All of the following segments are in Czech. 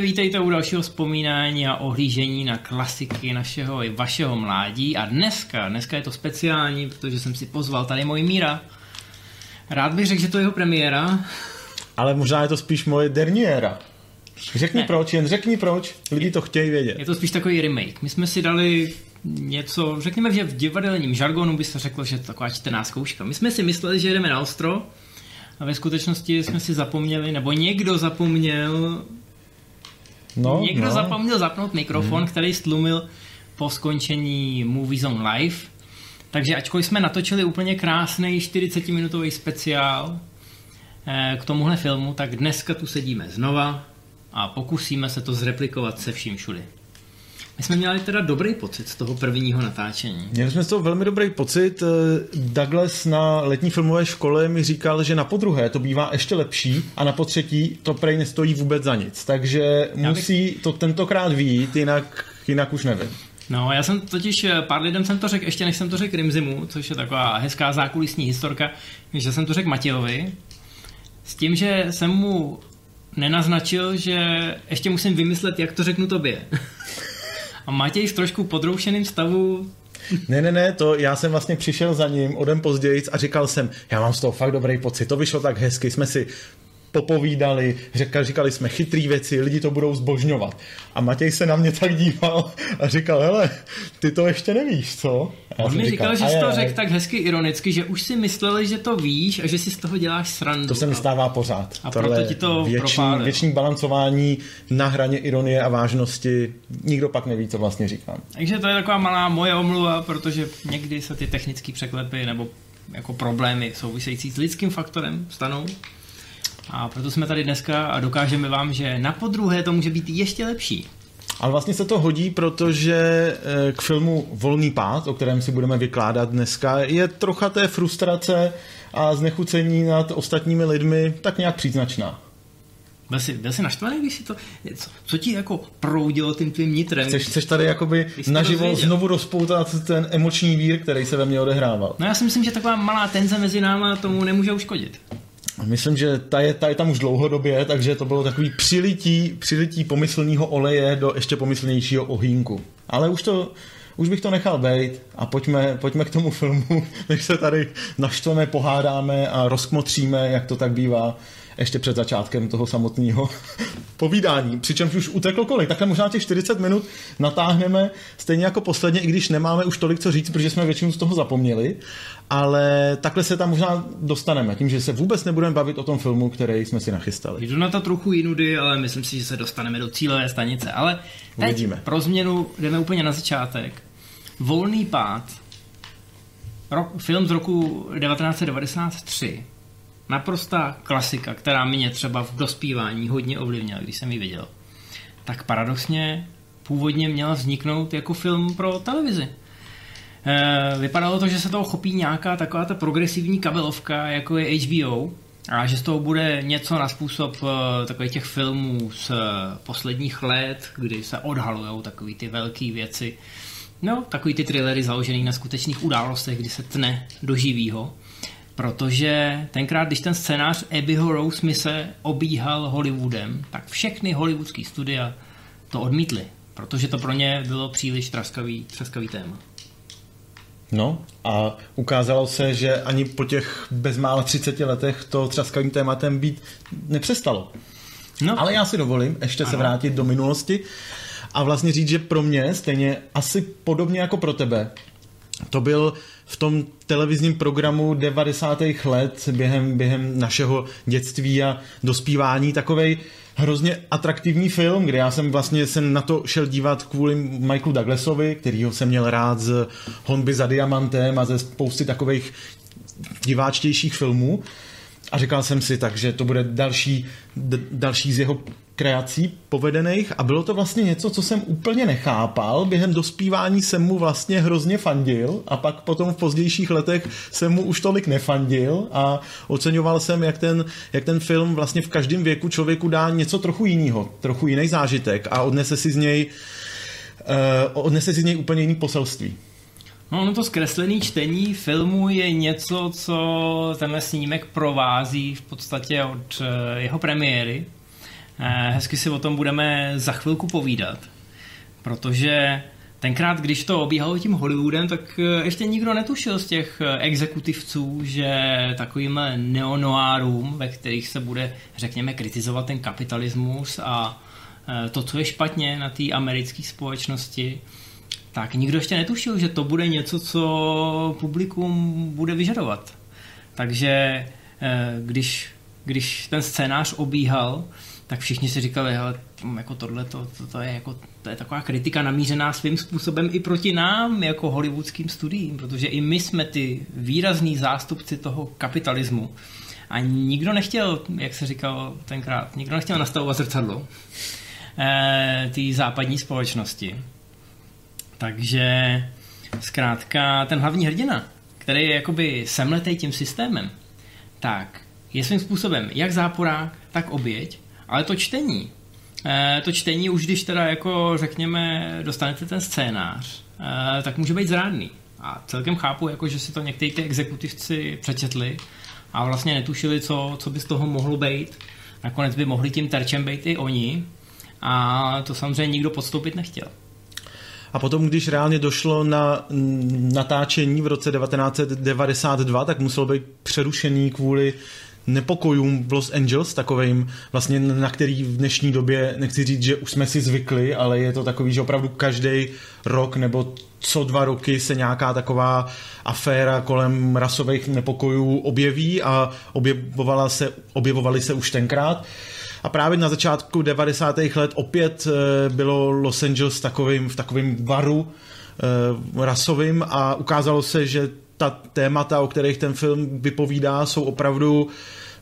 Vítejte, vítejte u dalšího vzpomínání a ohlížení na klasiky našeho i vašeho mládí. A dneska, dneska je to speciální, protože jsem si pozval tady můj Míra. Rád bych řekl, že to je jeho premiéra. Ale možná je to spíš moje derniéra. Řekni Ne. proč, jen řekni proč. Lidi to chtějí vědět. Je to spíš takový remake. My jsme si dali něco, řekněme, že v divadelním žargonu by se řeklo, že je to taková čtená zkouška. My jsme si mysleli, že jdeme na ostro a ve skutečnosti jsme si zapomněli, nebo někdo zapomněl No, Někdo no. zapomněl zapnout mikrofon, hmm. který stlumil po skončení Movie Zone Live. Takže ačkoliv jsme natočili úplně krásný 40-minutový speciál eh, k tomuhle filmu, tak dneska tu sedíme znova a pokusíme se to zreplikovat se vším všudy. My jsme měli teda dobrý pocit z toho prvního natáčení. Měli jsme z toho velmi dobrý pocit. Eh, Douglas na letní filmové škole mi říkal, že na podruhé to bývá ještě lepší a na potřetí to prej nestojí vůbec za nic. Takže bych- musí to tentokrát výjít, jinak, jinak už nevím. No, já jsem totiž eh, pár lidem jsem to řekl, ještě než jsem to řekl Rimzimu, což je taková hezká zákulisní historka, že jsem to řekl Matějovi, s tím, že jsem mu nenaznačil, že ještě musím vymyslet, jak to řeknu tobě. A Matěj v trošku podroušeným stavu, Ne, ne, ne, to já jsem vlastně přišel za ním o den později a říkal jsem, já mám z toho fakt dobrý pocit, to vyšlo tak hezky, jsme si popovídali, říkali, říkali jsme chytrý věci, lidi to budou zbožňovat. A Matěj se na mě tak díval a říkal, hele, ty to ještě nevíš, co? A on mi říkal, že jsi to "Ajaj, řekl tak hezky ironicky, že už si mysleli, že to víš a že si z toho děláš srandu. To se mi stává pořád. A Tohle proto ti to věční, věční balancování na hraně ironie a vážnosti. Nikdo pak neví, co vlastně říkám. Takže to je taková malá moje omluva, protože někdy se ty technické překlepy nebo jako problémy související s lidským faktorem stanou. A proto jsme tady dneska a dokážeme vám, že na podruhé to může být ještě lepší. Ale vlastně se to hodí, protože eh, k filmu Volný pád, o kterém si budeme vykládat dneska, je trocha té frustrace a znechucení nad ostatními lidmi tak nějak příznačná. Byl jsi, byl jsi naštvaný, když si to... Co, co ti jako proudilo tím tvým nitrem? Chceš, chceš tady jakoby naživo znovu rozpoutat ten emoční vír, který se ve mně odehrával. No já si myslím, že taková malá tenze mezi náma tomu nemůže uškodit. Myslím, že ta je, ta je tam už dlouhodobě, takže to bylo takový přilití, přilití pomyslného oleje do ještě pomyslnějšího ohýnku. Ale už to, už bych to nechal být a pojďme, pojďme k tomu filmu, než se tady naštveme, pohádáme a rozkmotříme, jak to tak bývá ještě před začátkem toho samotného povídání. Přičemž už uteklo kolik, takhle možná těch 40 minut natáhneme stejně jako posledně, i když nemáme už tolik co říct, protože jsme většinu z toho zapomněli, ale takhle se tam možná dostaneme, tím, že se vůbec nebudeme bavit o tom filmu, který jsme si nachystali. Jdu na to trochu jinudy, ale myslím si, že se dostaneme do cílové stanice. Ale teď Uvidíme. pro změnu jdeme úplně na začátek. Volný pád. Rok, film z roku 1993. Naprostá klasika, která mě třeba v dospívání hodně ovlivnila, když jsem ji viděl. Tak paradoxně původně měla vzniknout jako film pro televizi. Eh, Vypadalo to, že se toho chopí nějaká taková ta progresivní kabelovka, jako je HBO, a že z toho bude něco na způsob eh, takových těch filmů z eh, posledních let, kdy se odhalují takový ty velké věci. No, takový ty thrillery založený na skutečných událostech, kdy se tne do živýho. Protože tenkrát, když ten scénář Abbeyho Rose Mise obíhal Hollywoodem, tak všechny hollywoodský studia to odmítly, protože to pro ně bylo příliš traskavý, traskavý téma. No a ukázalo se, že ani po těch bezmála 30 letech to třaskavým tématem být nepřestalo. No, Ale já si dovolím ještě se vrátit do minulosti a vlastně říct, že pro mě, stejně asi podobně jako pro tebe, to byl v tom televizním programu 90. let během, během našeho dětství a dospívání takovej hrozně atraktivní film, kde já jsem vlastně se na to šel dívat kvůli Michaelu Douglasovi, kterýho jsem měl rád z Honby za diamantem a ze spousty takových diváčtějších filmů. A říkal jsem si tak, že to bude další, d- další z jeho kreací povedených a bylo to vlastně něco, co jsem úplně nechápal. Během dospívání jsem mu vlastně hrozně fandil a pak potom v pozdějších letech jsem mu už tolik nefandil a oceňoval jsem, jak ten, jak ten film vlastně v každém věku člověku dá něco trochu jiného, trochu jiný zážitek a odnese si z něj uh, odnese si z něj úplně jiný poselství. No, ono to zkreslené čtení filmu je něco, co tenhle snímek provází v podstatě od eh, jeho premiéry. Eh, hezky si o tom budeme za chvilku povídat, protože tenkrát, když to obíhalo tím Hollywoodem, tak eh, ještě nikdo netušil z těch eh, exekutivců, že takovým neonoárům, ve kterých se bude, řekněme, kritizovat ten kapitalismus a to, co je špatně na té americké společnosti, tak nikdo ještě netušil, že to bude něco, co publikum bude vyžadovat. Takže když, když ten scénář obíhal, tak všichni si říkali, hele, jako tohle, to, to, to, je jako, to je taková kritika namířená svým způsobem i proti nám, jako hollywoodským studiím, protože i my jsme ty výrazní zástupci toho kapitalismu. A nikdo nechtěl, jak se říkal tenkrát, nikdo nechtěl nastavovat zrcadlo eh, té západní společnosti. Takže zkrátka ten hlavní hrdina, který je jakoby semletej tím systémem, tak je svým způsobem jak záporák, tak oběť ale to čtení, eh, to čtení už když teda jako řekněme dostanete ten scénář, eh, tak může být zrádný. A celkem chápu, jako, že si to někteří ty exekutivci přečetli a vlastně netušili, co, co by z toho mohlo být. Nakonec by mohli tím terčem být i oni a to samozřejmě nikdo podstoupit nechtěl. A potom, když reálně došlo na natáčení v roce 1992, tak muselo být přerušený kvůli nepokojům v Los Angeles, takovým vlastně na který v dnešní době, nechci říct, že už jsme si zvykli, ale je to takový, že opravdu každý rok nebo co dva roky se nějaká taková aféra kolem rasových nepokojů objeví a objevovala se, objevovaly se už tenkrát. A právě na začátku 90. let opět eh, bylo Los Angeles takovým, v takovém varu eh, rasovým a ukázalo se, že ta témata, o kterých ten film vypovídá, jsou opravdu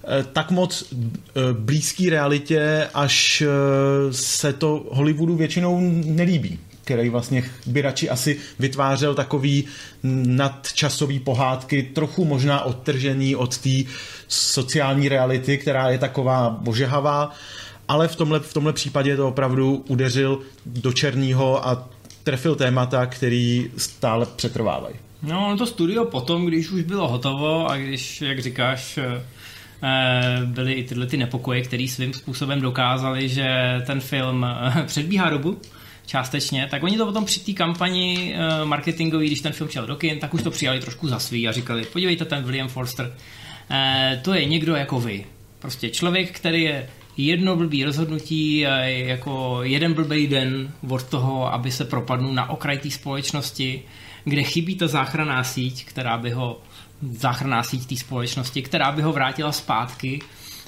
eh, tak moc eh, blízký realitě, až eh, se to Hollywoodu většinou nelíbí který vlastně by radši asi vytvářel takový nadčasový pohádky, trochu možná odtržený od té sociální reality, která je taková božehavá, ale v tomhle, v tomhle případě to opravdu udeřil do černého a trefil témata, který stále přetrvávají. No, to studio potom, když už bylo hotovo a když, jak říkáš, eh, byly i tyhle ty nepokoje, které svým způsobem dokázali, že ten film eh, předbíhá dobu, částečně, tak oni to potom při té kampani eh, marketingové, když ten film šel do kin, tak už to přijali trošku za svý a říkali, podívejte, ten William Forster, to je někdo jako vy. Prostě člověk, který je jedno blbý rozhodnutí, jako jeden blbý den od toho, aby se propadnul na okraj té společnosti, kde chybí ta záchranná síť, která by ho, záchranná síť té společnosti, která by ho vrátila zpátky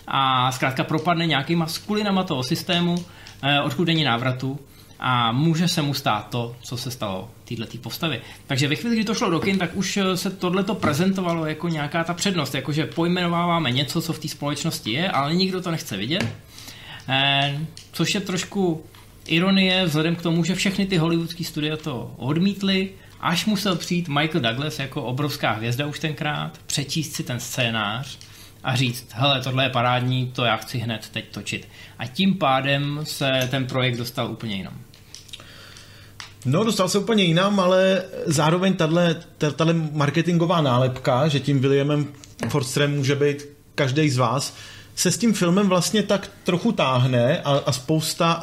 a zkrátka propadne nějakýma skulinama toho systému, eh, odkud není návratu a může se mu stát to, co se stalo této postavy. Takže ve chvíli, kdy to šlo do kin, tak už eh, se tohleto prezentovalo jako nějaká ta přednost, jakože pojmenováváme něco, co v té společnosti je, ale nikdo to nechce vidět. Eh, což je trošku ironie vzhledem k tomu, že všechny ty hollywoodské studia to odmítly, až musel přijít Michael Douglas jako obrovská hvězda už tenkrát, přečíst si ten scénář a říct, hele, tohle je parádní, to já chci hned teď točit. A tím pádem se ten projekt dostal úplně jinam. No, dostal se úplně jinam, ale zároveň tahle marketingová nálepka, že tím Williamem Forsterem může být každý z vás, se s tím filmem vlastně tak trochu táhne a, a spousta,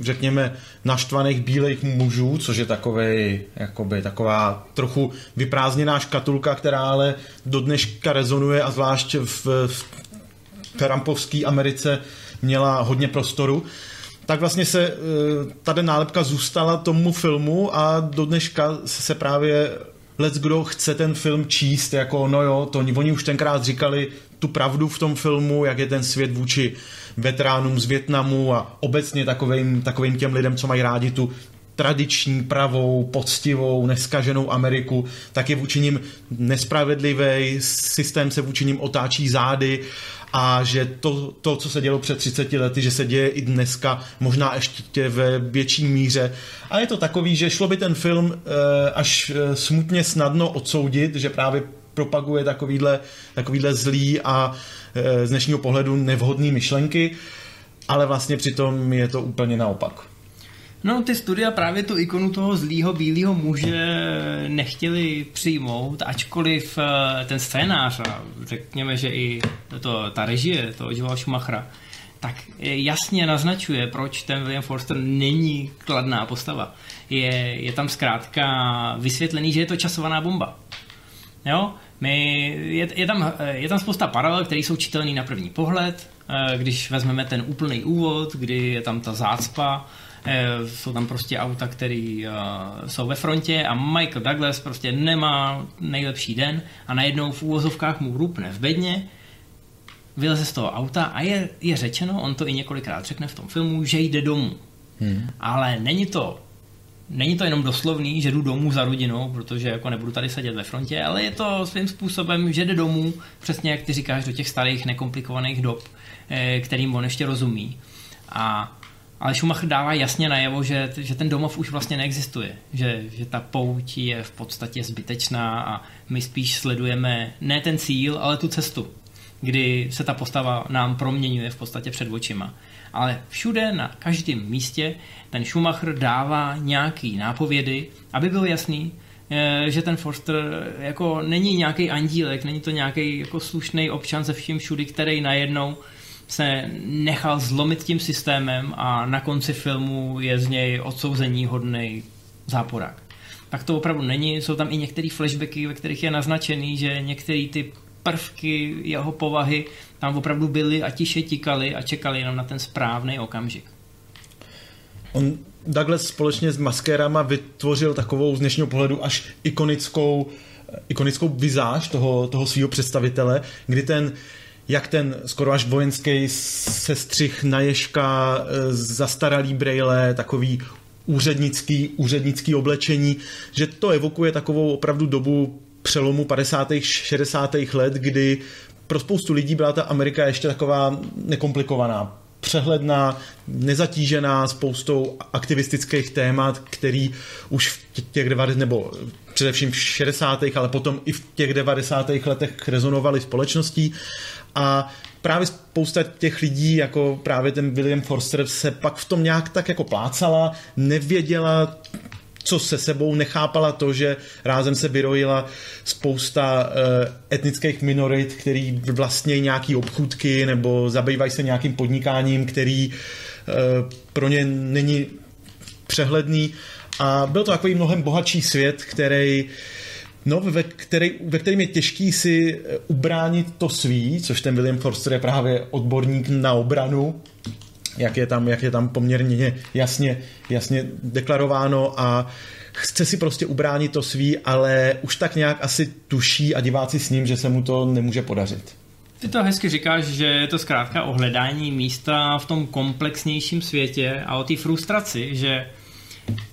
řekněme, naštvaných bílých mužů, což je takový, jakoby, taková trochu vyprázdněná škatulka, která ale do dneška rezonuje a zvlášť v, v Trumpovské Americe měla hodně prostoru tak vlastně se e, tady nálepka zůstala tomu filmu a do dneška se právě let's kdo chce ten film číst, jako no jo, to oni už tenkrát říkali tu pravdu v tom filmu, jak je ten svět vůči veteránům z Větnamu a obecně takovým, takovým těm lidem, co mají rádi tu tradiční, pravou, poctivou, neskaženou Ameriku, tak je vůči nim nespravedlivý, systém se vůči nim otáčí zády a že to, to, co se dělo před 30 lety, že se děje i dneska, možná ještě ve větší míře. A je to takový, že šlo by ten film eh, až eh, smutně snadno odsoudit, že právě propaguje takovýhle, takovýhle zlý a eh, z dnešního pohledu nevhodné myšlenky, ale vlastně přitom je to úplně naopak. No, ty studia právě tu ikonu toho zlýho bílého muže nechtěli přijmout, ačkoliv ten scénář a řekněme, že i to, ta režie toho Joela Schumachera tak jasně naznačuje, proč ten William Forster není kladná postava. Je, je tam zkrátka vysvětlený, že je to časovaná bomba. Jo? My, je, je, tam, je tam spousta paralel, které jsou čitelné na první pohled. Eh, když vezmeme ten úplný úvod, kdy je tam ta zácpa, eh, jsou tam prostě auta, které eh, jsou ve frontě a Michael Douglas prostě nemá nejlepší den a najednou v úvozovkách mu rupne v bedně, vyleze z toho auta a je, je řečeno, on to i několikrát řekne v tom filmu, že jde domů. Hmm. Ale není to Není to jenom doslovný, že jdu domů za rodinou, protože jako nebudu tady sedět ve frontě, ale je to svým způsobem, že jde domů, přesně jak ty říkáš, do těch starých nekomplikovaných dob, eh, kterým on ještě rozumí. A, ale Schumacher dává jasně najevo, že, že ten domov už vlastně neexistuje, že, že ta pouť je v podstatě zbytečná a my spíš sledujeme ne ten cíl, ale tu cestu, kdy se ta postava nám proměňuje v podstatě před očima. Ale všude na každém místě ten Schumacher dává nějaký nápovědy, aby bylo jasný, eh, že ten Forster jako není nějaký andílek, není to nějaký jako slušný občan ze vším všudy, který najednou se nechal zlomit tím systémem a na konci filmu je z něj odsouzení hodný záporák. Tak to opravdu není, jsou tam i některé flashbacky, ve kterých je naznačený, že některé ty prvky jeho povahy tam opravdu byli a tiše tikali a čekali jenom na ten správný okamžik. On Douglas společně s maskérama vytvořil takovou z dnešního pohledu až ikonickou, ikonickou vizáž toho, toho svého představitele, kdy ten jak ten skoro až vojenský sestřih na ježka, e, zastaralý brejle, takový úřednický, úřednický oblečení, že to evokuje takovou opravdu dobu přelomu 50. 60. let, kdy pro spoustu lidí byla ta Amerika ještě taková nekomplikovaná, přehledná, nezatížená spoustou aktivistických témat, který už v těch 90, nebo především v 60. ale potom i v těch 90. letech rezonovaly společností a právě spousta těch lidí, jako právě ten William Forster, se pak v tom nějak tak jako plácala, nevěděla, co se sebou nechápala to, že rázem se vyrojila spousta uh, etnických minorit, který vlastně nějaký obchůdky nebo zabývají se nějakým podnikáním, který uh, pro ně není přehledný. A byl to takový mnohem bohatší svět, který No, ve, který, ve kterým je těžký si eh, ubránit to svý, což ten William Forster je právě odborník na obranu, jak je tam, jak je tam poměrně jasně, jasně deklarováno a chce si prostě ubránit to svý, ale už tak nějak asi tuší a diváci s ním, že se mu to nemůže podařit. Ty to hezky říkáš, že je to zkrátka o hledání místa v tom komplexnějším světě a o té frustraci, že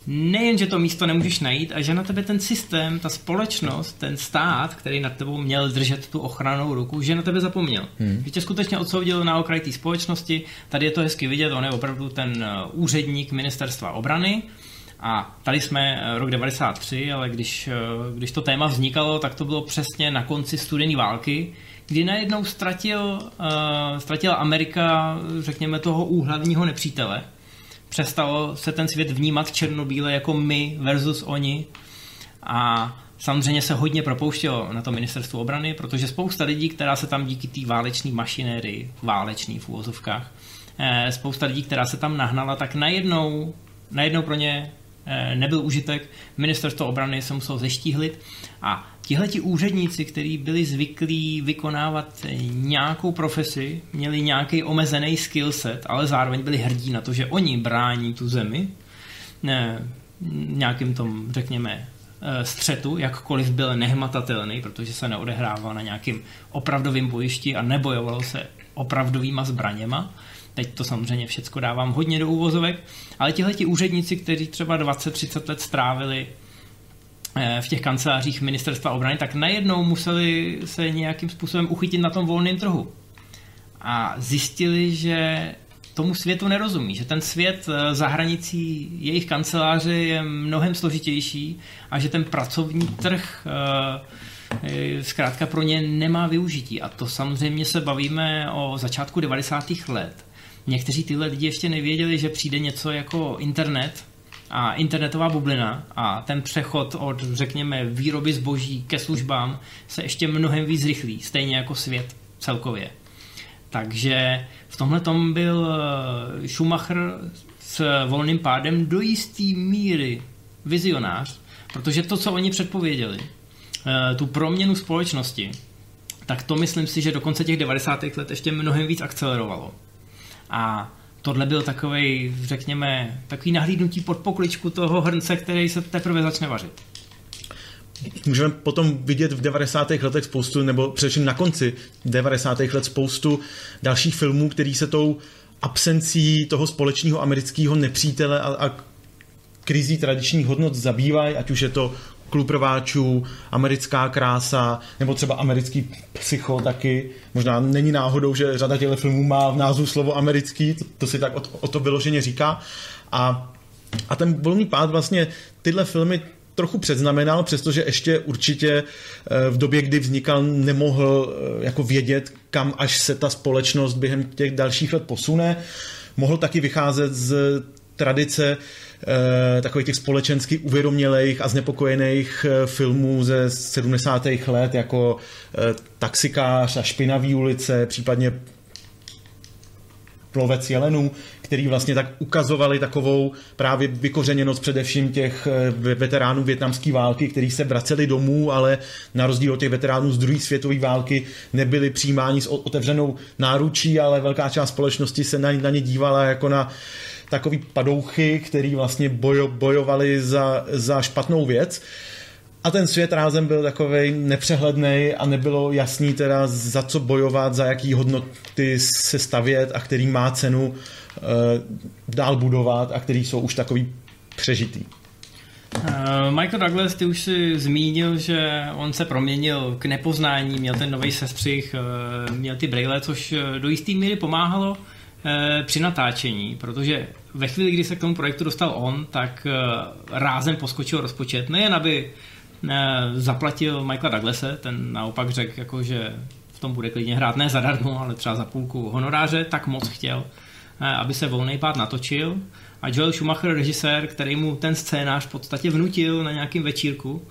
nejen, že to místo nemůžeš najít, a že na tebe ten systém, ta společnost, ten stát, který nad tebou měl držet tu ochranou ruku, že na tebe zapomněl. Hmm. Že tě skutečně odsoudil na okraj té společnosti. Tady je to hezky vidět, on je opravdu ten eh, úředník ministerstva obrany. A tady jsme eh, rok 93, ale když, eh, když to téma vznikalo, tak to bylo přesně na konci studené války, kdy najednou ztratil, uh, ztratila Amerika, řekněme, toho úhlavního nepřítele, přestalo se ten svět vnímat černobíle jako my versus oni. A samozřejmě se hodně propouštělo na to ministerstvo obrany, protože spousta lidí, která se tam díky té váleční mašinérii, válečný v úvozovkách, eh, spousta lidí, která se tam nahnala, tak najednou, najednou pro ně eh, nebyl užitek, ministerstvo obrany se muselo zeštíhlit a tihle ti úředníci, kteří byli zvyklí vykonávat nějakou profesi, měli nějaký omezený skillset, ale zároveň byli hrdí na to, že oni brání tu zemi, ne, nějakým tom, řekněme, eh, střetu, jakkoliv byl nehmatatelný, protože se neodehrával na nějakým opravdovým bojišti a nebojovalo se opravdovýma zbraněma. Teď to samozřejmě všecko dávám hodně do úvozovek, ale tihle ti úředníci, kteří třeba 20-30 let strávili v těch kancelářích ministerstva obrany, tak najednou museli se nějakým způsobem uchytit na tom volném trhu. A zjistili, že tomu světu nerozumí, že ten svět eh, za hranicí jejich kanceláře je mnohem složitější a že ten pracovní trh eh, zkrátka pro ně nemá využití. A to samozřejmě se bavíme o začátku 90. let. Někteří tyhle lidi ještě nevěděli, že přijde něco jako internet, a internetová bublina a ten přechod od, řekněme, výroby zboží ke službám se ještě mnohem víc rychlí, stejně jako svět celkově. Takže v tomhle tom byl eh, Schumacher s volným pádem do jisté míry vizionář, protože to, co oni předpověděli, eh, tu proměnu společnosti, tak to myslím si, že do konce těch 90. let ještě mnohem víc akcelerovalo. A tohle byl takový, řekněme, takový nahlídnutí pod pokličku toho hrnce, který se teprve začne vařit. Můžeme potom vidět v 90. letech spoustu, nebo především na konci 90. let spoustu dalších filmů, který se tou absencí toho společného amerického nepřítele a, a krizí tradičních hodnot zabývají, ať už je to klub rváčů, americká krása, nebo třeba americký psycho taky. Možná není náhodou, že řada těchto filmů má v názvu slovo americký, to, to si tak o, o to vyloženě říká. A, a ten volný pád vlastně tyhle filmy trochu předznamenal, přestože ještě určitě eh, v době, kdy vznikal, nemohl eh, jako vědět, kam až se ta společnost během těch dalších let posune. Mohl taky vycházet z tradice takových těch společensky uvědomělých a znepokojených eh, filmů ze 70. let, jako eh, Taxikář a Špinavý ulice, případně Plovec jelenů, který vlastně tak ukazovali takovou právě vykořeněnost především těch veteránů větnamské války, kteří se vraceli domů, ale na rozdíl od těch veteránů z druhé světové války nebyli přijímáni s otevřenou náručí, ale velká část společnosti se na, na ně dívala jako na uh, takový padouchy, který vlastně bojo, bojovali za, za špatnou věc. A ten svět rázem byl takový nepřehledný a nebylo jasný teda za co bojovat, za jaký hodnoty se stavět a který má cenu uh, dál budovat a který jsou už takový přežitý. Uh, Michael Douglas, ty už si zmínil, že on se proměnil k nepoznání, měl ten nový sestřih, uh, měl ty brýle, což do jisté míry pomáhalo při natáčení, protože ve chvíli, kdy se k tomu projektu dostal on, tak eh, rázem poskočil rozpočet. Nejen, aby eh, zaplatil Michaela Douglase, ten naopak řekl, jako, že v tom bude klidně hrát ne zadarmo, ale třeba za půlku honoráře, tak moc chtěl, eh, aby se volný pád natočil. A Joel Schumacher, režisér, který mu ten scénář v podstatě vnutil na nějakým večírku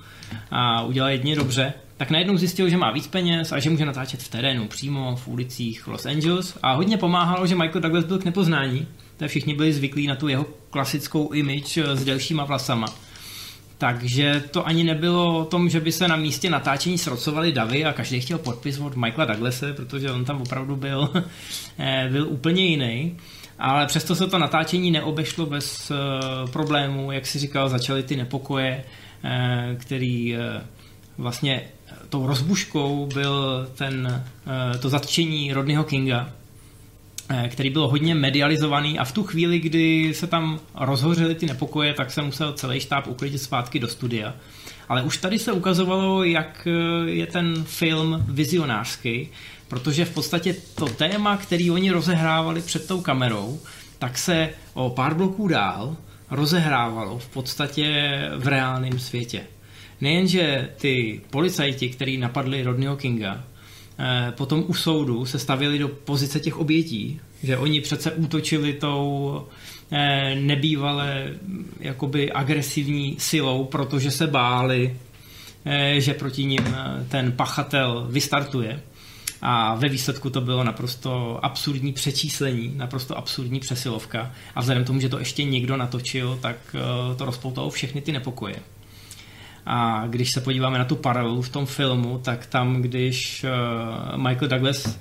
a udělal jedně dobře, tak najednou zjistil, že má víc peněz a že může natáčet v terénu, přímo v ulicích Los Angeles. A hodně pomáhalo, že Michael Douglas byl k nepoznání to všichni byli zvyklí na tu jeho klasickou image eh, s delšíma vlasama. Takže to ani nebylo o tom, že by se na místě natáčení srocovali davy a každý chtěl podpis od Michaela Douglase, protože on tam opravdu byl, eh, byl úplně jiný. Ale přesto se to natáčení neobešlo bez uh, problémů, jak si říkal, začaly ty nepokoje, který vlastně tou rozbuškou byl ten, to zatčení Rodneyho Kinga, Eh, který byl hodně medializovaný a v tu chvíli, kdy se tam rozhořely ty nepokoje, tak se musel celý štáb uklidit zpátky do studia. Ale už tady se ukazovalo, jak eh, je ten film vizionářský, protože v podstatě to téma, který oni rozehrávali před tou kamerou, tak se o pár bloků dál rozehrávalo v podstatě v reálném světě. Nejenže ty policajti, kteří napadli Rodneyho Kinga, Eh, potom u soudu se stavili do pozice těch obětí, že oni přece útočili tou eh, nebývale jakoby agresivní silou, protože se báli, eh, že proti ním ten pachatel vystartuje. A ve výsledku to bylo naprosto absurdní přečíslení, naprosto absurdní přesilovka. A vzhledem tomu, že to ještě někdo natočil, tak to rozpoutalo všechny ty nepokoje. A když se podíváme na tu paralelu v tom filmu, tak tam, když uh, Michael Douglas uh,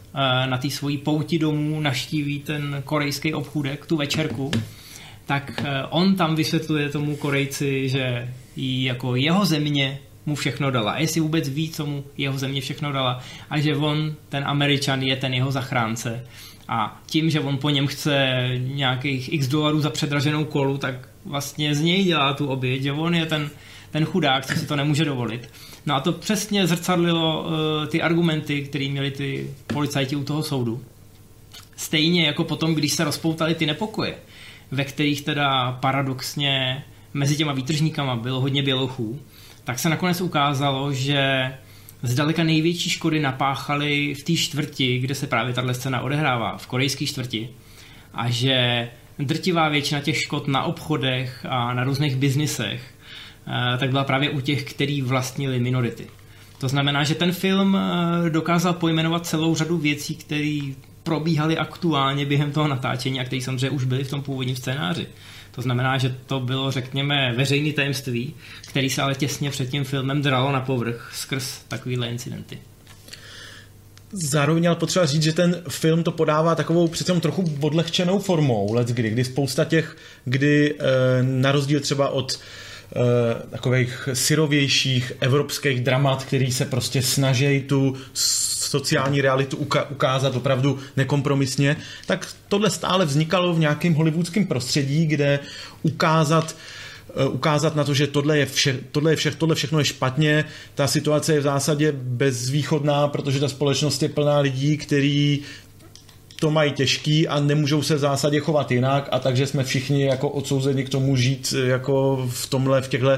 na té svojí pouti domů naštíví ten korejský obchůdek, tu večerku, tak uh, on tam vysvětluje tomu Korejci, že jako jeho země mu všechno dala. A jestli vůbec ví, co mu jeho země všechno dala. A že on, ten Američan, je ten jeho zachránce. A tím, že on po něm chce nějakých x dolarů za předraženou kolu, tak vlastně z něj dělá tu oběť, že on je ten ten chudák, co si to nemůže dovolit. No a to přesně zrcadlilo uh, ty argumenty, které měli ty policajti u toho soudu. Stejně jako potom, když se rozpoutali ty nepokoje, ve kterých teda paradoxně mezi těma výtržníkama bylo hodně bělochů, tak se nakonec ukázalo, že zdaleka největší škody napáchali v té čtvrti, kde se právě tahle scéna odehrává, v korejské čtvrti. A že drtivá většina těch škod na obchodech a na různých biznisech tak byla právě u těch, který vlastnili minority. To znamená, že ten film eh, dokázal pojmenovat celou řadu věcí, které probíhaly aktuálně během toho natáčení a který samozřejmě už byly v tom původním scénáři. To znamená, že to bylo, řekněme, veřejný tajemství, který se ale těsně před tím filmem dralo na povrch skrz takovýhle incidenty. Zároveň ale potřeba říct, že ten film to podává takovou přece trochu odlehčenou formou let kdy, kdy spousta těch, kdy e, na rozdíl třeba od takových syrovějších evropských dramat, který se prostě snaží tu sociální realitu ukázat opravdu nekompromisně, tak tohle stále vznikalo v nějakém hollywoodském prostředí, kde ukázat eh, ukázat na to, že tohle je, vše, tohle je vše, tohle všechno je špatně, ta situace je v zásadě bezvýchodná, protože ta společnost je plná lidí, kteří to mají těžký a nemůžou se v zásadě chovat jinak a takže jsme všichni jako odsouzeni k tomu žít eh, jako v tomhle, v těchto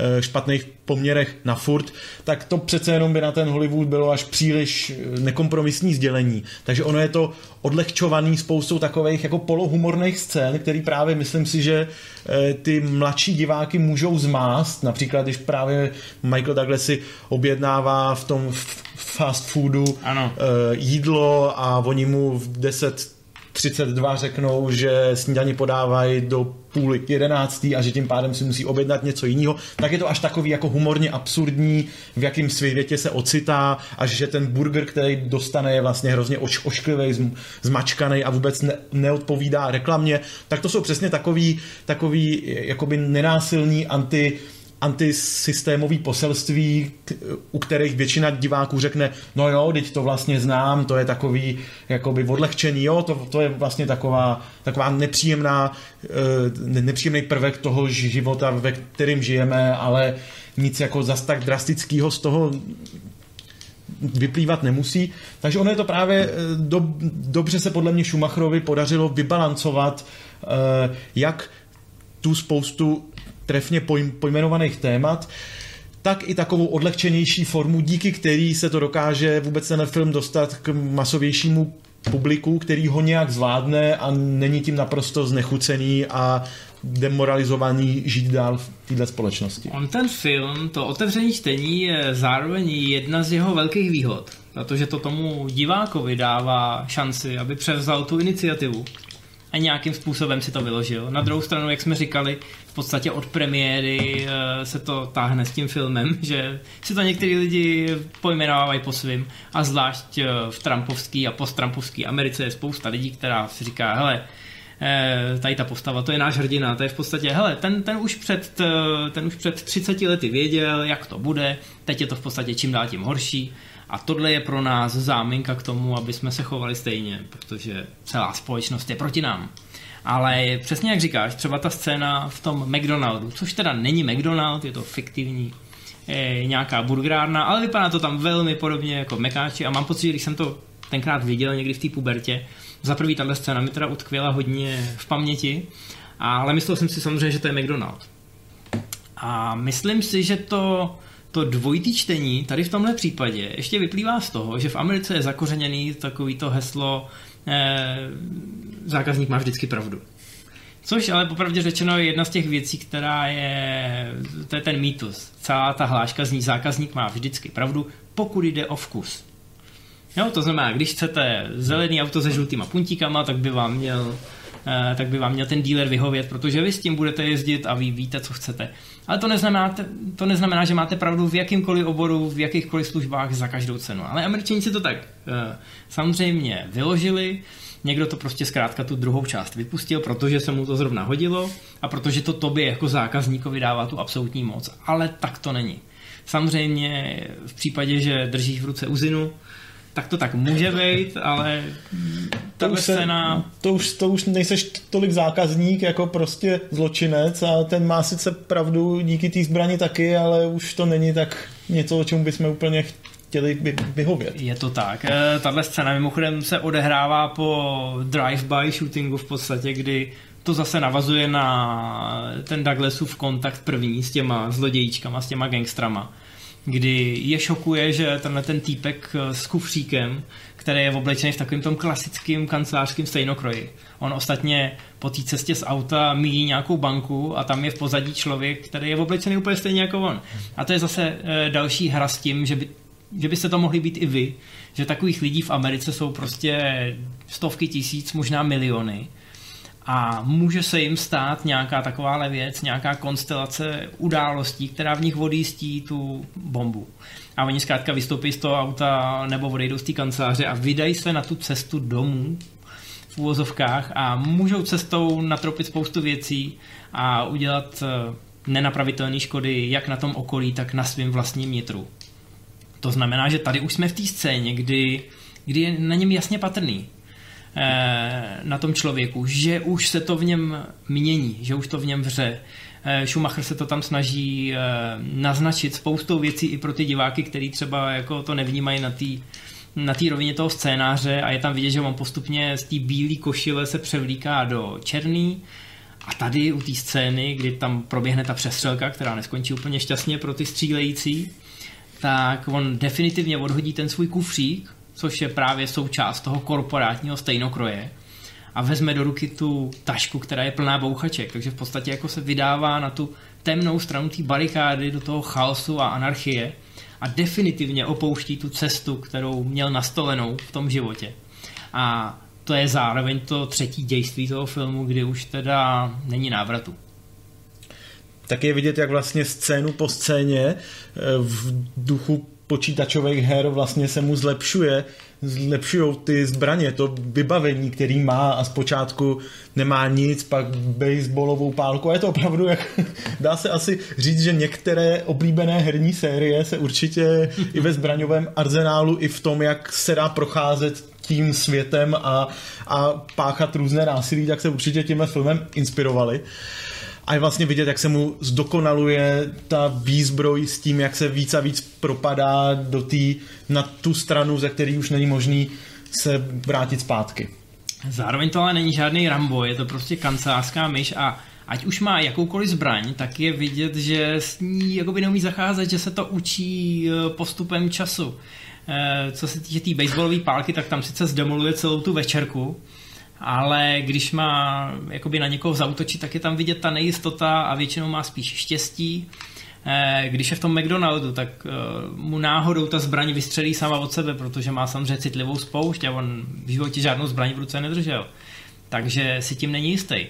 Eh, špatných poměrech na furt, tak to přece jenom by na ten Hollywood bylo až příliš eh, nekompromisní sdělení. Takže ono je to odlehčovaný spoustou takových jako polohumorných scén, který právě myslím si, že ty mladší diváky můžou zmást. Například, když právě Michael Douglas si objednává v tom fast foodu ano. jídlo a oni mu v 10 32 řeknou, že snídaní podávají do půl jedenáctý a že tím pádem si musí objednat něco jiného, tak je to až takový jako humorně absurdní, v jakém světě se ocitá a že ten burger, který dostane, je vlastně hrozně oš, ošklivý, zmačkaný a vůbec ne, neodpovídá reklamě, tak to jsou přesně takový, takový jakoby nenásilný anti antisystémový poselství, u kterých většina diváků řekne, no jo, teď to vlastně znám, to je takový jakoby odlehčený, jo, to, to je vlastně taková, taková nepříjemná, eh, nepříjemný prvek toho života, ve kterým žijeme, ale nic jako zas tak drastického z toho vyplývat nemusí. Takže ono je to právě, eh, do, dobře se podle mě Schumacherovi podařilo vybalancovat, eh, jak tu spoustu trefně pojmenovaných témat, tak i takovou odlehčenější formu, díky který se to dokáže vůbec ten film dostat k masovějšímu publiku, který ho nějak zvládne a není tím naprosto znechucený a demoralizovaný žít dál v této společnosti. On ten film, to otevření čtení je zároveň jedna z jeho velkých výhod, protože to tomu divákovi dává šanci, aby převzal tu iniciativu a nějakým způsobem si to vyložil. Na druhou stranu, jak jsme říkali, v podstatě od premiéry eh, se to táhne s tím filmem, že si to některý lidi pojmenovávají po svým. A zvlášť eh, v Trumpovský a post-Trumpovský Americe je spousta lidí, která si říká, hele, eh, tady ta postava, to je náš hrdina, to je v podstatě, hele, ten, ten, už před, ten už před 30 lety věděl, jak to bude, teď je to v podstatě čím dál tím horší a tohle je pro nás záminka k tomu, aby jsme se chovali stejně, protože celá společnost je proti nám. Ale přesně jak říkáš, třeba ta scéna v tom McDonaldu, což teda není McDonald, je to fiktivní je nějaká burgerárna, ale vypadá to tam velmi podobně jako Mekáči a mám pocit, že když jsem to tenkrát viděl někdy v té pubertě, za prvý tahle scéna mi teda utkvěla hodně v paměti, ale myslel jsem si samozřejmě, že to je McDonald. A myslím si, že to to dvojitý čtení tady v tomhle případě ještě vyplývá z toho, že v Americe je zakořeněný takový to heslo eh, zákazník má vždycky pravdu. Což ale popravdě řečeno je jedna z těch věcí, která je, to je ten mýtus. Celá ta hláška zní zákazník má vždycky pravdu, pokud jde o vkus. Jo, to znamená, když chcete zelený auto se žlutýma puntíkama, tak by vám měl Eh, tak by vám měl ten dealer vyhovět, protože vy s tím budete jezdit a vy víte, co chcete. Ale to neznamená, to neznamená, že máte pravdu v jakýmkoliv oboru, v jakýchkoliv službách za každou cenu. Ale američani si to tak eh, samozřejmě vyložili, někdo to prostě zkrátka tu druhou část vypustil, protože se mu to zrovna hodilo a protože to tobě jako zákazníkovi dává tu absolutní moc. Ale tak to není. Samozřejmě v případě, že držíš v ruce uzinu, tak to tak může být, ale to už, se, scéna... to, už, to už nejseš tolik zákazník jako prostě zločinec a ten má sice pravdu díky té zbrani taky, ale už to není tak něco, o čemu bychom úplně chtěli vyhovět. Je to tak. Eh, tahle scéna mimochodem se odehrává po drive-by shootingu v podstatě, kdy to zase navazuje na ten Douglasův kontakt první s těma zlodějíčkama, s těma gangstrama kdy je šokuje, že tenhle ten týpek eh, s kufříkem, který je oblečený v takovém tom klasickém kancelářském stejnokroji. On ostatně po té cestě z auta míjí nějakou banku a tam je v pozadí člověk, který je oblečený úplně stejně jako on. A to je zase e, další hra s tím, že by že byste to mohli být i vy, že takových lidí v Americe jsou prostě stovky tisíc, možná miliony a může se jim stát nějaká takováhle věc, nějaká konstelace událostí, která v nich odjistí tu bombu. A oni zkrátka vystoupí z toho auta nebo odejdou z té kanceláře a vydají se na tu cestu domů v úvozovkách a můžou cestou natropit spoustu věcí a udělat eh, nenapravitelné škody jak na tom okolí, tak na svém vlastním nitru. To znamená, že tady už jsme v té scéně, kdy, kdy je na něm jasně patrný, na tom člověku, že už se to v něm mění, že už to v něm vře. Eh, Schumacher se to tam snaží naznačit spoustou věcí i pro ty diváky, kteří třeba jako to nevnímají na té na té rovině toho scénáře a je tam vidět, že on postupně z té bílé košile se převlíká do černý a tady u té scény, kdy tam proběhne ta přestřelka, která neskončí úplně šťastně pro ty střílející, tak on definitivně odhodí ten svůj kufřík, což je právě součást toho korporátního stejnokroje a vezme do ruky tu tašku, která je plná bouchaček, takže v podstatě jako se vydává na tu temnou stranu té barikády, do toho chaosu a anarchie a definitivně opouští tu cestu, kterou měl nastolenou v tom životě. A to je zároveň to třetí dějství toho filmu, kdy už teda není návratu. Tak je vidět, jak vlastně scénu po scéně eh, v duchu počítačových her vlastně se mu zlepšuje, zlepšují ty zbraně, to vybavení, který má a zpočátku nemá nic, pak baseballovou pálku a je to opravdu, jak dá se asi říct, že některé oblíbené herní série se určitě i ve zbraňovém arzenálu, i v tom, jak se dá procházet tím světem a, a páchat různé násilí, tak se určitě tímhle filmem inspirovali. A je vlastně vidět, jak se mu zdokonaluje ta výzbroj s tím, jak se víc a víc propadá do tý, na tu stranu, ze který už není možný se vrátit zpátky. Zároveň to ale není žádný Rambo, je to prostě kancelářská myš a ať už má jakoukoliv zbraň, tak je vidět, že s ní jakoby neumí zacházet, že se to učí eh, postupem času. Eh, co se týče té tý baseballové pálky, tak tam sice zdemoluje celou tu večerku, ale když má jakoby na někoho zautočit, tak je tam vidět ta nejistota a většinou má spíš štěstí. Eh, když je v tom McDonaldu, tak mu náhodou ta zbraň vystřelí sama od sebe, protože má samozřejmě citlivou spoušť a on v životě žádnou zbraň v ruce nedržel. Takže si tím není jistý.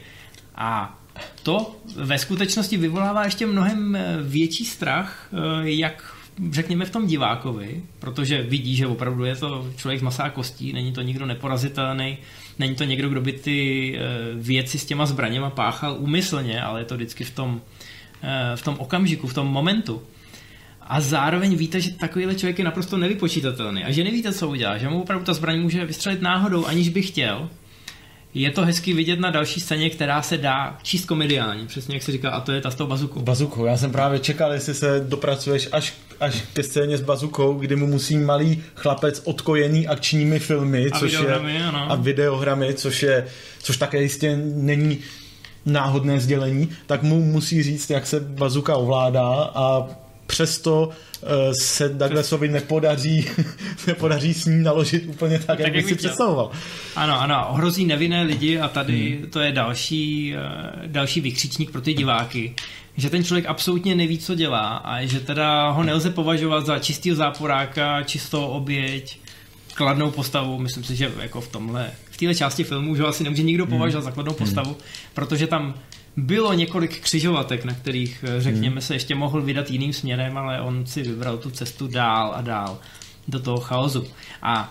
A to ve skutečnosti vyvolává ještě mnohem větší strach, jak řekněme v tom divákovi, protože vidí, že opravdu je to člověk z masá kostí, není to nikdo neporazitelný, není to někdo, kdo by ty eh, věci s těma zbraněma páchal úmyslně, ale je to vždycky v tom, eh, v tom okamžiku, v tom momentu. A zároveň víte, že takovýhle člověk je naprosto nevypočítatelný a že nevíte, co udělá, že mu opravdu ta zbraň může vystřelit náhodou, aniž by chtěl je to hezky vidět na další scéně, která se dá číst komediální, přesně jak se říká, a to je ta s tou bazukou. Bazukou, já jsem právě čekal, jestli se dopracuješ až, až ke scéně s bazukou, kdy mu musí malý chlapec odkojený akčními filmy, a což videohramy, je, ano. a videohramy, což je, což také jistě není náhodné sdělení, tak mu musí říct, jak se bazuka ovládá a přesto uh, se Douglasovi nepodaří, nepodaří s ní naložit úplně tak, tak jak, jak by si představoval. Ano, ano, ohrozí nevinné lidi a tady hmm. to je další, uh, další vykřičník pro ty diváky, že ten člověk absolutně neví, co dělá a že teda ho nelze považovat za čistého záporáka, čistou oběť, kladnou postavu, myslím si, že jako v tomhle, v téhle části filmu už ho asi nemůže nikdo považovat hmm. za kladnou postavu, hmm. protože tam bylo několik křižovatek, na kterých, eh, řekněme, hmm. se ještě mohl vydat jiným směrem, ale on si vybral tu cestu dál a dál do toho chaosu. A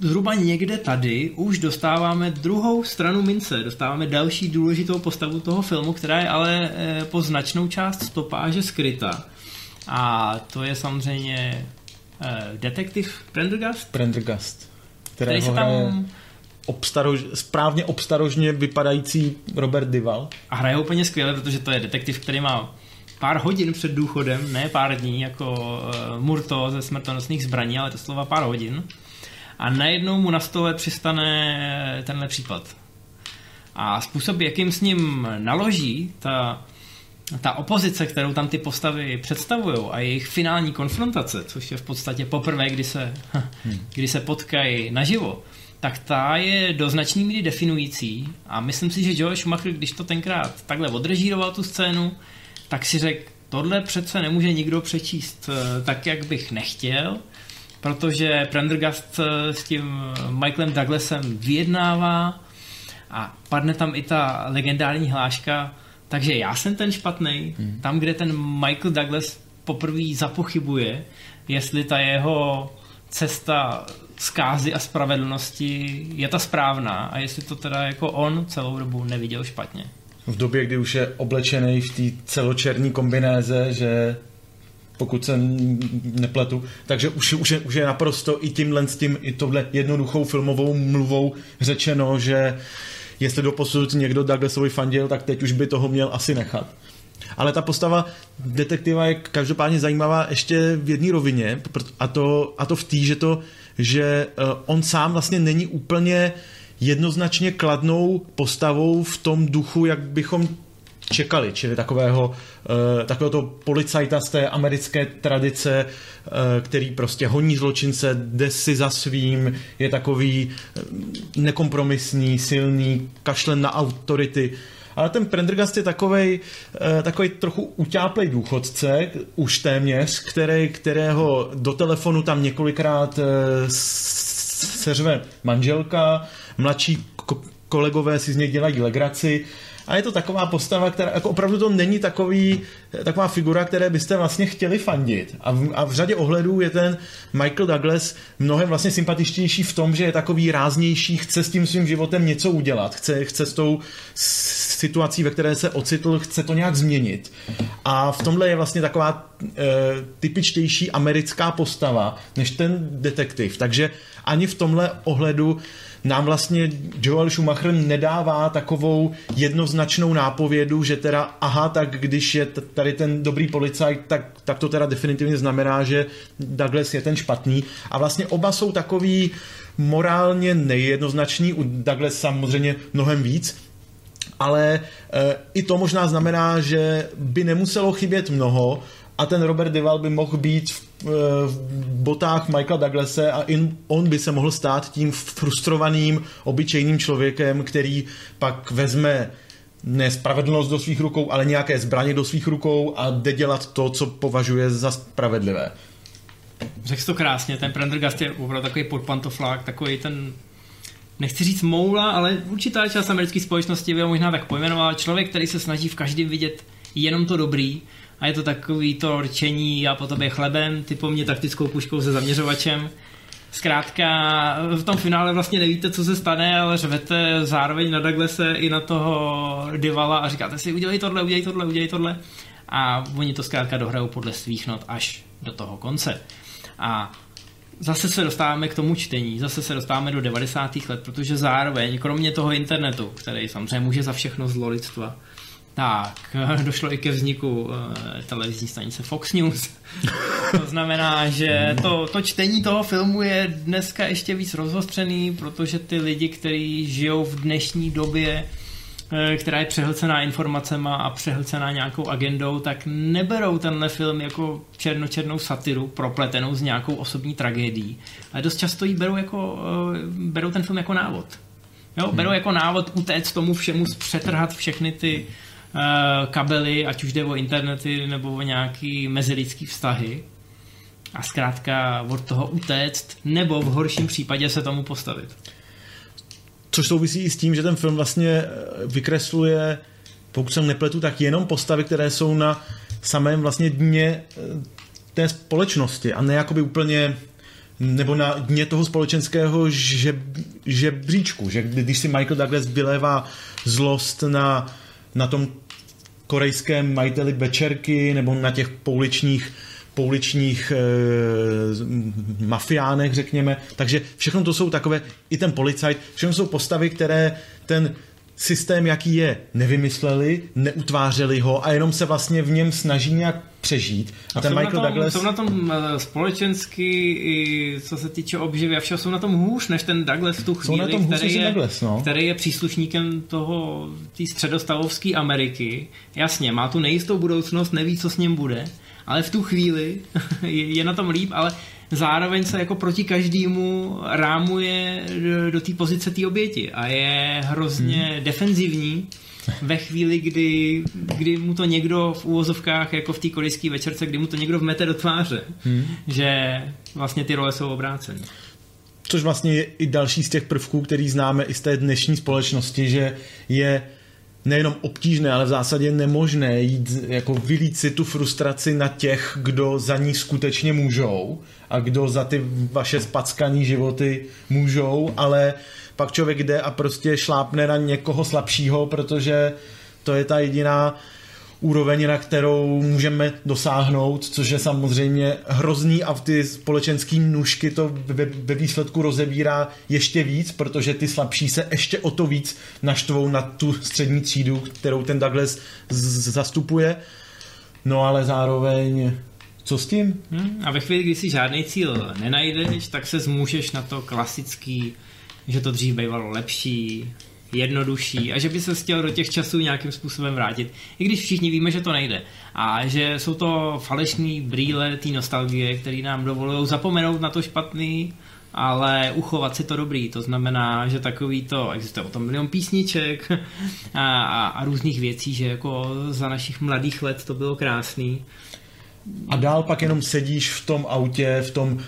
zhruba někde tady už dostáváme druhou stranu mince, dostáváme další důležitou postavu toho filmu, která je ale eh, po značnou část stopáže skryta. A to je samozřejmě eh, detektiv Prendergast. Prendergast. Který se tam hraje obstarož, správně obstarožně vypadající Robert Dival. A hraje úplně skvěle, protože to je detektiv, který má pár hodin před důchodem, ne pár dní, jako uh, Murto ze smrtonosných zbraní, ale to slova pár hodin. A najednou mu na stole přistane tenhle případ. A způsob, jakým s ním naloží, ta, ta opozice, kterou tam ty postavy představují a jejich finální konfrontace, což je v podstatě poprvé, kdy se, kdy se potkají naživo, tak ta je do značný míry definující a myslím si, že Joel Schumacher, když to tenkrát takhle odrežíroval tu scénu, tak si řekl, tohle přece nemůže nikdo přečíst eh, tak, jak bych nechtěl, protože Prendergast eh, s tím Michaelem Douglasem vyjednává a padne tam i ta legendární hláška, takže já jsem ten špatný, hmm. tam, kde ten Michael Douglas poprvé zapochybuje, jestli ta jeho cesta zkázy a spravedlnosti je ta správná a jestli to teda jako on celou dobu neviděl špatně. V době, kdy už je oblečený v té celočerní kombinéze, že pokud se nepletu, takže už, už, je, už je naprosto i tímhle s tím, i tohle jednoduchou filmovou mluvou řečeno, že jestli doposud někdo Douglasovi fandil, tak teď už by toho měl asi nechat. Ale ta postava detektiva je každopádně zajímavá ještě v jedné rovině, a to, a to v té, že, to, že eh, on sám vlastně není úplně jednoznačně kladnou postavou v tom duchu, jak bychom čekali, čili takového, uh, takového toho policajta z té americké tradice, uh, který prostě honí zločince, jde si za svým, je takový nekompromisní, silný, kašlen na autority. Ale ten Prendergast je takovej, uh, takovej trochu utáplej důchodce, už téměř, který, kterého do telefonu tam několikrát uh, seřve manželka, mladší kolegové si z něj dělají legraci a je to taková postava, která jako opravdu to není takový, taková figura, které byste vlastně chtěli fandit. A v, a v řadě ohledů je ten Michael Douglas mnohem vlastně sympatičtější v tom, že je takový ráznější, chce s tím svým životem něco udělat, chce, chce s tou situací, ve které se ocitl, chce to nějak změnit. A v tomhle je vlastně taková e, typičtější americká postava než ten detektiv. Takže ani v tomhle ohledu nám vlastně Joel Schumacher nedává takovou jednoznačnou nápovědu, že teda aha, tak když je tady ten dobrý policajt, tak, tak to teda definitivně znamená, že Douglas je ten špatný. A vlastně oba jsou takový morálně nejednoznační, u Douglas samozřejmě mnohem víc, ale e, i to možná znamená, že by nemuselo chybět mnoho a ten Robert Deval by mohl být v v botách Michaela Douglase a in, on by se mohl stát tím frustrovaným, obyčejným člověkem, který pak vezme ne spravedlnost do svých rukou, ale nějaké zbraně do svých rukou a jde dělat to, co považuje za spravedlivé. Řekl to krásně, ten Prendergast je opravdu takový podpantoflák, takový ten nechci říct moula, ale určitá část americké společnosti by ho možná tak pojmenoval. Člověk, který se snaží v každém vidět jenom to dobrý a je to takový to rčení a po tobě chlebem, ty po mně taktickou puškou se zaměřovačem. Zkrátka v tom finále vlastně nevíte, co se stane, ale řvete zároveň na Douglase i na toho Divala a říkáte si udělej tohle, udělej tohle, udělej tohle a oni to zkrátka dohrajou podle svých not až do toho konce. A zase se dostáváme k tomu čtení, zase se dostáváme do 90. let, protože zároveň, kromě toho internetu, který samozřejmě může za všechno zlo lidstva, tak, došlo i ke vzniku uh, televizní stanice Fox News. to znamená, že to, to čtení toho filmu je dneska ještě víc rozostřený, protože ty lidi, kteří žijou v dnešní době, eh, která je přehlcená informacema a přehlcená nějakou agendou, tak neberou tenhle film jako černočernou satiru propletenou s nějakou osobní tragédií, ale dost často ji berou, jako, eh, berou ten film jako návod. Jo, berou jako návod utéct tomu všemu, přetrhat všechny ty Eh, kabely, ať už jde o internety nebo o nějaký mezilidský vztahy a zkrátka od toho utéct nebo v horším případě se tomu postavit. Což souvisí s tím, že ten film vlastně eh, vykresluje, pokud jsem nepletu, tak jenom postavy, které jsou na samém vlastně dně eh, té společnosti a ne jakoby úplně nebo na dně toho společenského žeb, žebříčku, že když si Michael Douglas vylévá zlost na na tom korejském majiteli večerky nebo na těch pouličních pouličních e, mafiánech, řekněme. Takže všechno to jsou takové, i ten policajt, všechno jsou postavy, které ten systém, jaký je, nevymysleli, neutvářeli ho a jenom se vlastně v něm snaží nějak přežít. A, a ten Michael tom, Douglas... Jsou na tom eh, společensky, i co se týče obživy a všeho, jsou na tom hůř než ten Douglas v tu chvíli, jsou na tom který, je, Douglas, no. který je příslušníkem toho, té středostavovské Ameriky. Jasně, má tu nejistou budoucnost, neví, co s ním bude, ale v tu chvíli je, je na tom líp, ale zároveň se jako proti každému rámuje do, do té pozice té oběti a je hrozně hmm. defenzivní ve chvíli, kdy, kdy mu to někdo v úvozovkách, jako v té korejské večerce, kdy mu to někdo vmete do tváře, hmm. že vlastně ty role jsou obrácené. Což vlastně je i další z těch prvků, který známe i z té dnešní společnosti, že je nejenom obtížné, ale v zásadě nemožné jít, jako vylít si tu frustraci na těch, kdo za ní skutečně můžou a kdo za ty vaše spackaný životy můžou, ale pak člověk jde a prostě šlápne na někoho slabšího, protože to je ta jediná úroveň, na kterou můžeme dosáhnout, což je samozřejmě hrozný a v ty společenské nůžky to ve, ve výsledku rozebírá ještě víc, protože ty slabší se ještě o to víc naštvou na tu střední třídu, kterou ten Douglas zastupuje. No ale zároveň co s tím? Hmm, a ve chvíli, kdy si žádný cíl nenajdeš, tak se zmůžeš na to klasický, že to dřív bývalo lepší, jednodušší a že by se chtěl do těch časů nějakým způsobem vrátit. I když všichni víme, že to nejde. A že jsou to falešní brýle té nostalgie, které nám dovolují zapomenout na to špatný, ale uchovat si to dobrý. To znamená, že takový to, existuje o tom milion písniček a, a, a různých věcí, že jako za našich mladých let to bylo krásný. A dál pak jenom sedíš v tom autě, v tom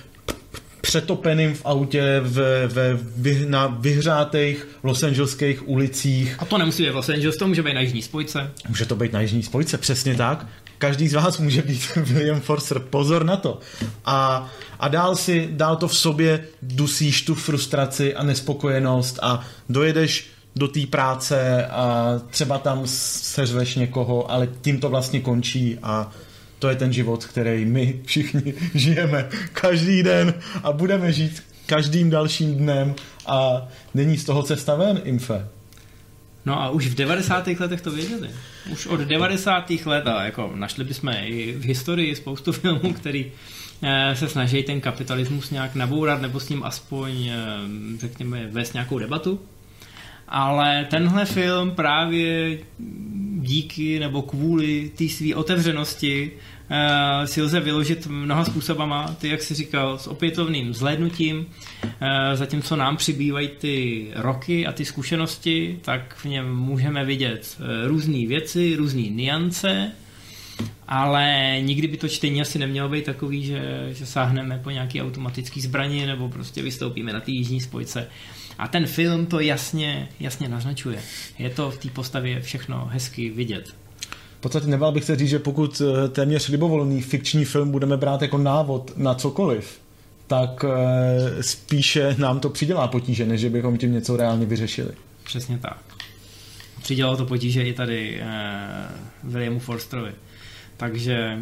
přetopeným v autě v, v, v, na vyhřátých Los Angeleských ulicích. A to nemusí být v Los Angeles, to může být na Jižní spojce. Může to být na Jižní spojce, přesně tak. Každý z vás může být William Forster, pozor na to. A, a dál, si, dál to v sobě dusíš tu frustraci a nespokojenost a dojedeš do té práce a třeba tam seřveš někoho, ale tím to vlastně končí a to je ten život, který my všichni žijeme každý den a budeme žít každým dalším dnem a není z toho cesta ven, Infe. No a už v 90. letech to věděli. Už od 90. let, a jako našli bychom i v historii spoustu filmů, který eh, se snaží ten kapitalismus nějak nabourat nebo s ním aspoň, eh, řekněme, vést nějakou debatu. Ale tenhle film právě díky nebo kvůli té své otevřenosti uh, si lze vyložit mnoha způsobama, ty, jak si říkal, s opětovným zhlédnutím, uh, zatímco nám přibývají ty roky a ty zkušenosti, tak v něm můžeme vidět uh, různé věci, různé niance, ale nikdy by to čtení asi nemělo být takový, že, že sáhneme po nějaký automatický zbraní nebo prostě vystoupíme na té jižní spojce. A ten film to jasně, jasně naznačuje. Je to v té postavě všechno hezky vidět podstatě nebál bych se říct, že pokud eh, téměř libovolný fikční film budeme brát jako návod na cokoliv, tak eh, spíše nám to přidělá potíže, než bychom tím něco reálně vyřešili. Přesně tak. Přidělalo to potíže i tady uh, Williamu Forsterovi. Takže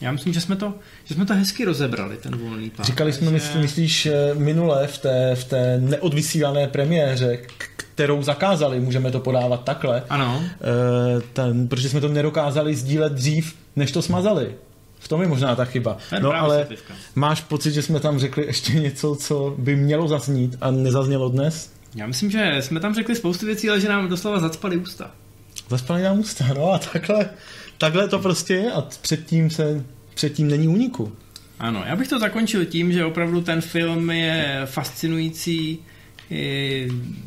já myslím, že jsme to, že jsme to hezky rozebrali, ten volný pár. Říkali jsme, že... myslíš, minule v té, v té neodvysílané premiéře, kterou zakázali, můžeme to podávat takhle. Ano. E, ten, protože jsme to nedokázali sdílet dřív, než to smazali. V tom je možná ta chyba. Ten no ale světlivka. máš pocit, že jsme tam řekli ještě něco, co by mělo zaznít a nezaznělo dnes? Já myslím, že jsme tam řekli spoustu věcí, ale že nám doslova zacpali ústa. Zacpali nám ústa, no a takhle, takhle to prostě je a předtím se předtím není úniku. Ano, já bych to zakončil tím, že opravdu ten film je fascinující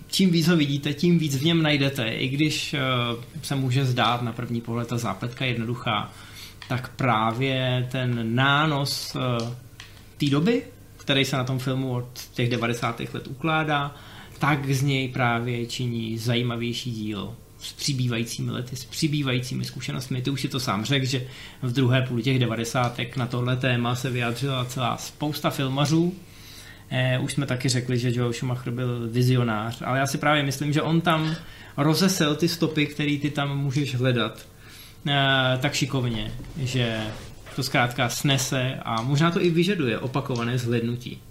čím víc ho vidíte, tím víc v něm najdete. I když eh, se může zdát na první pohled ta zápletka jednoduchá, tak právě ten nános eh, té doby, který se na tom filmu od těch 90. let ukládá, tak z něj právě činí zajímavější dílo s přibývajícími lety, s přibývajícími zkušenostmi. Ty už si to sám řekl, že v druhé půli těch 90. na tohle téma se vyjádřila celá spousta filmařů, Eh, už jsme taky řekli, že Joe Schumacher byl vizionář, ale já si právě myslím, že on tam rozesel ty stopy, které ty tam můžeš hledat eh, tak šikovně, že to zkrátka snese a možná to i vyžaduje opakované zhlednutí.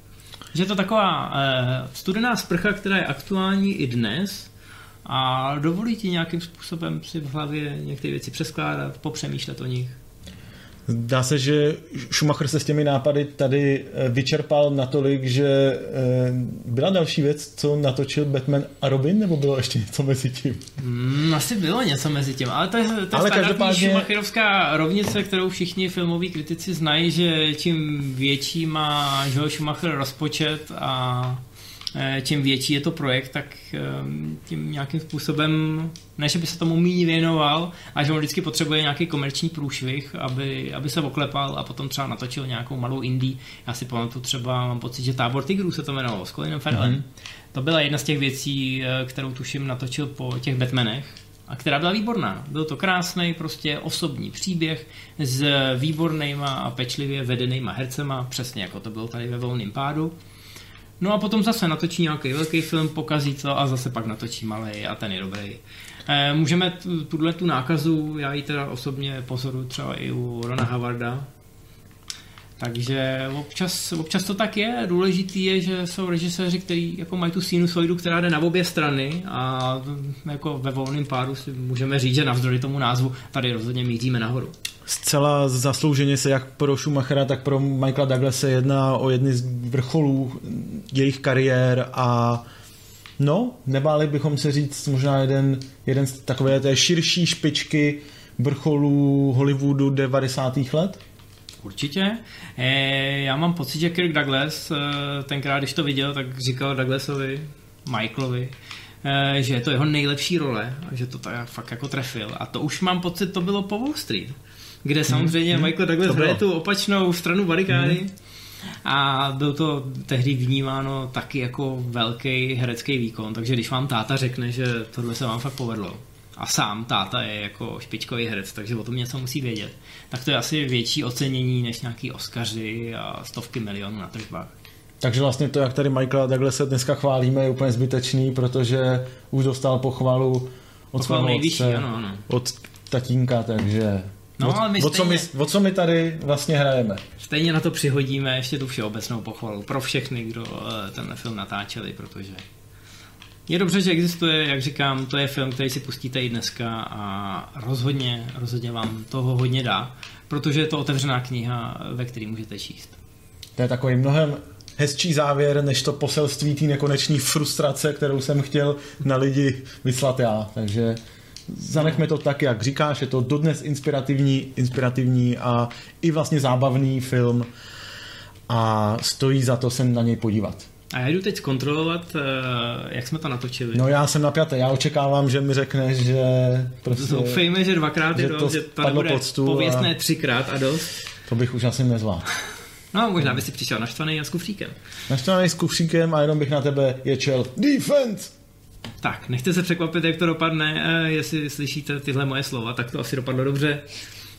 Že je to taková eh, studená sprcha, která je aktuální i dnes a dovolí ti nějakým způsobem si v hlavě některé věci přeskládat, popřemýšlet o nich. Dá se, že Schumacher se s těmi nápady tady eh, vyčerpal natolik, že eh, byla další věc, co natočil Batman a Robin, nebo bylo ještě něco mezi tím? Mm, asi bylo něco mezi tím, ale to je, to je ale každopádně... Schumacherovská rovnice, kterou všichni filmoví kritici znají, že čím větší má Joel Schumacher rozpočet a čím větší je to projekt, tak eh, tím nějakým způsobem, ne, že by se tomu méně věnoval, a že on vždycky potřebuje nějaký komerční průšvih, aby, aby se oklepal a potom třeba natočil nějakou malou indie. Já si pamatuju třeba, mám pocit, že Tábor tigrů se to jmenovalo, s Colinem Farrellem. Mm-hmm. To byla jedna z těch věcí, eh, kterou tuším natočil po těch Batmanech, a která byla výborná. Byl to krásný, prostě osobní příběh s výbornýma a pečlivě vedenýma hercema, přesně jako to bylo tady ve volném pádu. No a potom zase natočí nějaký velký film, pokazí to a zase pak natočí malý a ten je dobrý. E, můžeme tuhle tu nákazu, já ji teda osobně pozoruju třeba i u Rona Havarda, takže občas, občas to tak je. Důležitý je, že jsou režiséři, kteří jako mají tu sinusoidu, která jde na obě strany a jako ve volném pádu si můžeme říct, že navzdory tomu názvu tady rozhodně míříme nahoru zcela zaslouženě se jak pro Schumachera, tak pro Michaela Douglasa jedná o jedny z vrcholů jejich kariér a no, nebáli bychom se říct možná jeden, jeden z takové té širší špičky vrcholů Hollywoodu 90. let? Určitě. E, já mám pocit, že Kirk Douglas, e, tenkrát, když to viděl, tak říkal Douglasovi, Michaelovi, e, že je to jeho nejlepší role a že to tak fakt jako trefil. A to už mám pocit, to bylo po Wall Street kde mhm. samozřejmě hmm, Michael Douglas hraje tu opačnou stranu barikády. Hmm. A byl to tehdy vnímáno taky jako velký herecký výkon, takže když vám táta řekne, že tohle se vám fakt povedlo, a sám táta je jako špičkový herec, takže o tom něco musí vědět, tak to je asi větší ocenění než nějaký Oscaři a stovky milionů na tržbách. Takže vlastně to, jak tady Michaela takhle se dneska chválíme, je úplně zbytečný, protože už dostal pochvalu od svého nejvyšší, ano, ano. od tatínka, takže No, o, ale my o, stejně, co my, o co my tady vlastně hrajeme? Stejně na to přihodíme ještě tu všeobecnou pochvalu pro všechny, kdo eh, tenhle film natáčeli, protože je dobře, že existuje, jak říkám, to je film, který si pustíte i dneska a rozhodně, rozhodně vám toho hodně dá, protože je to otevřená kniha, ve které můžete číst. To je takový mnohem hezčí závěr, než to poselství té nekoneční frustrace, kterou jsem chtěl na lidi vyslat já. Takže zanechme to tak, jak říkáš, je to dodnes inspirativní, inspirativní a i vlastně zábavný film a stojí za to se na něj podívat. A já jdu teď zkontrolovat, eh, jak jsme to natočili. No já jsem napjatý, já očekávám, že mi řekneš, že prostě... Doufejme, že dvakrát je dost, že to nebude pověstné a... třikrát a dost. To bych už asi nezvládl. No, možná by si přišel naštvaný a s kufříkem. Naštvaný s kufříkem a jenom bych na tebe ječel defense! Tak, nechte se překvapit, jak to dopadne, eh, jestli slyšíte tyhle moje slova, tak to asi dopadlo dobře.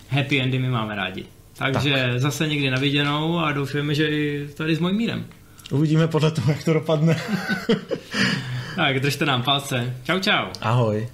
Happy endy my máme rádi. Takže tak. zase někdy na viděnou a doufujeme, že i tady s mojím mírem. Uvidíme podle toho, jak to dopadne. tak, držte nám palce. Čau, čau. Ahoj.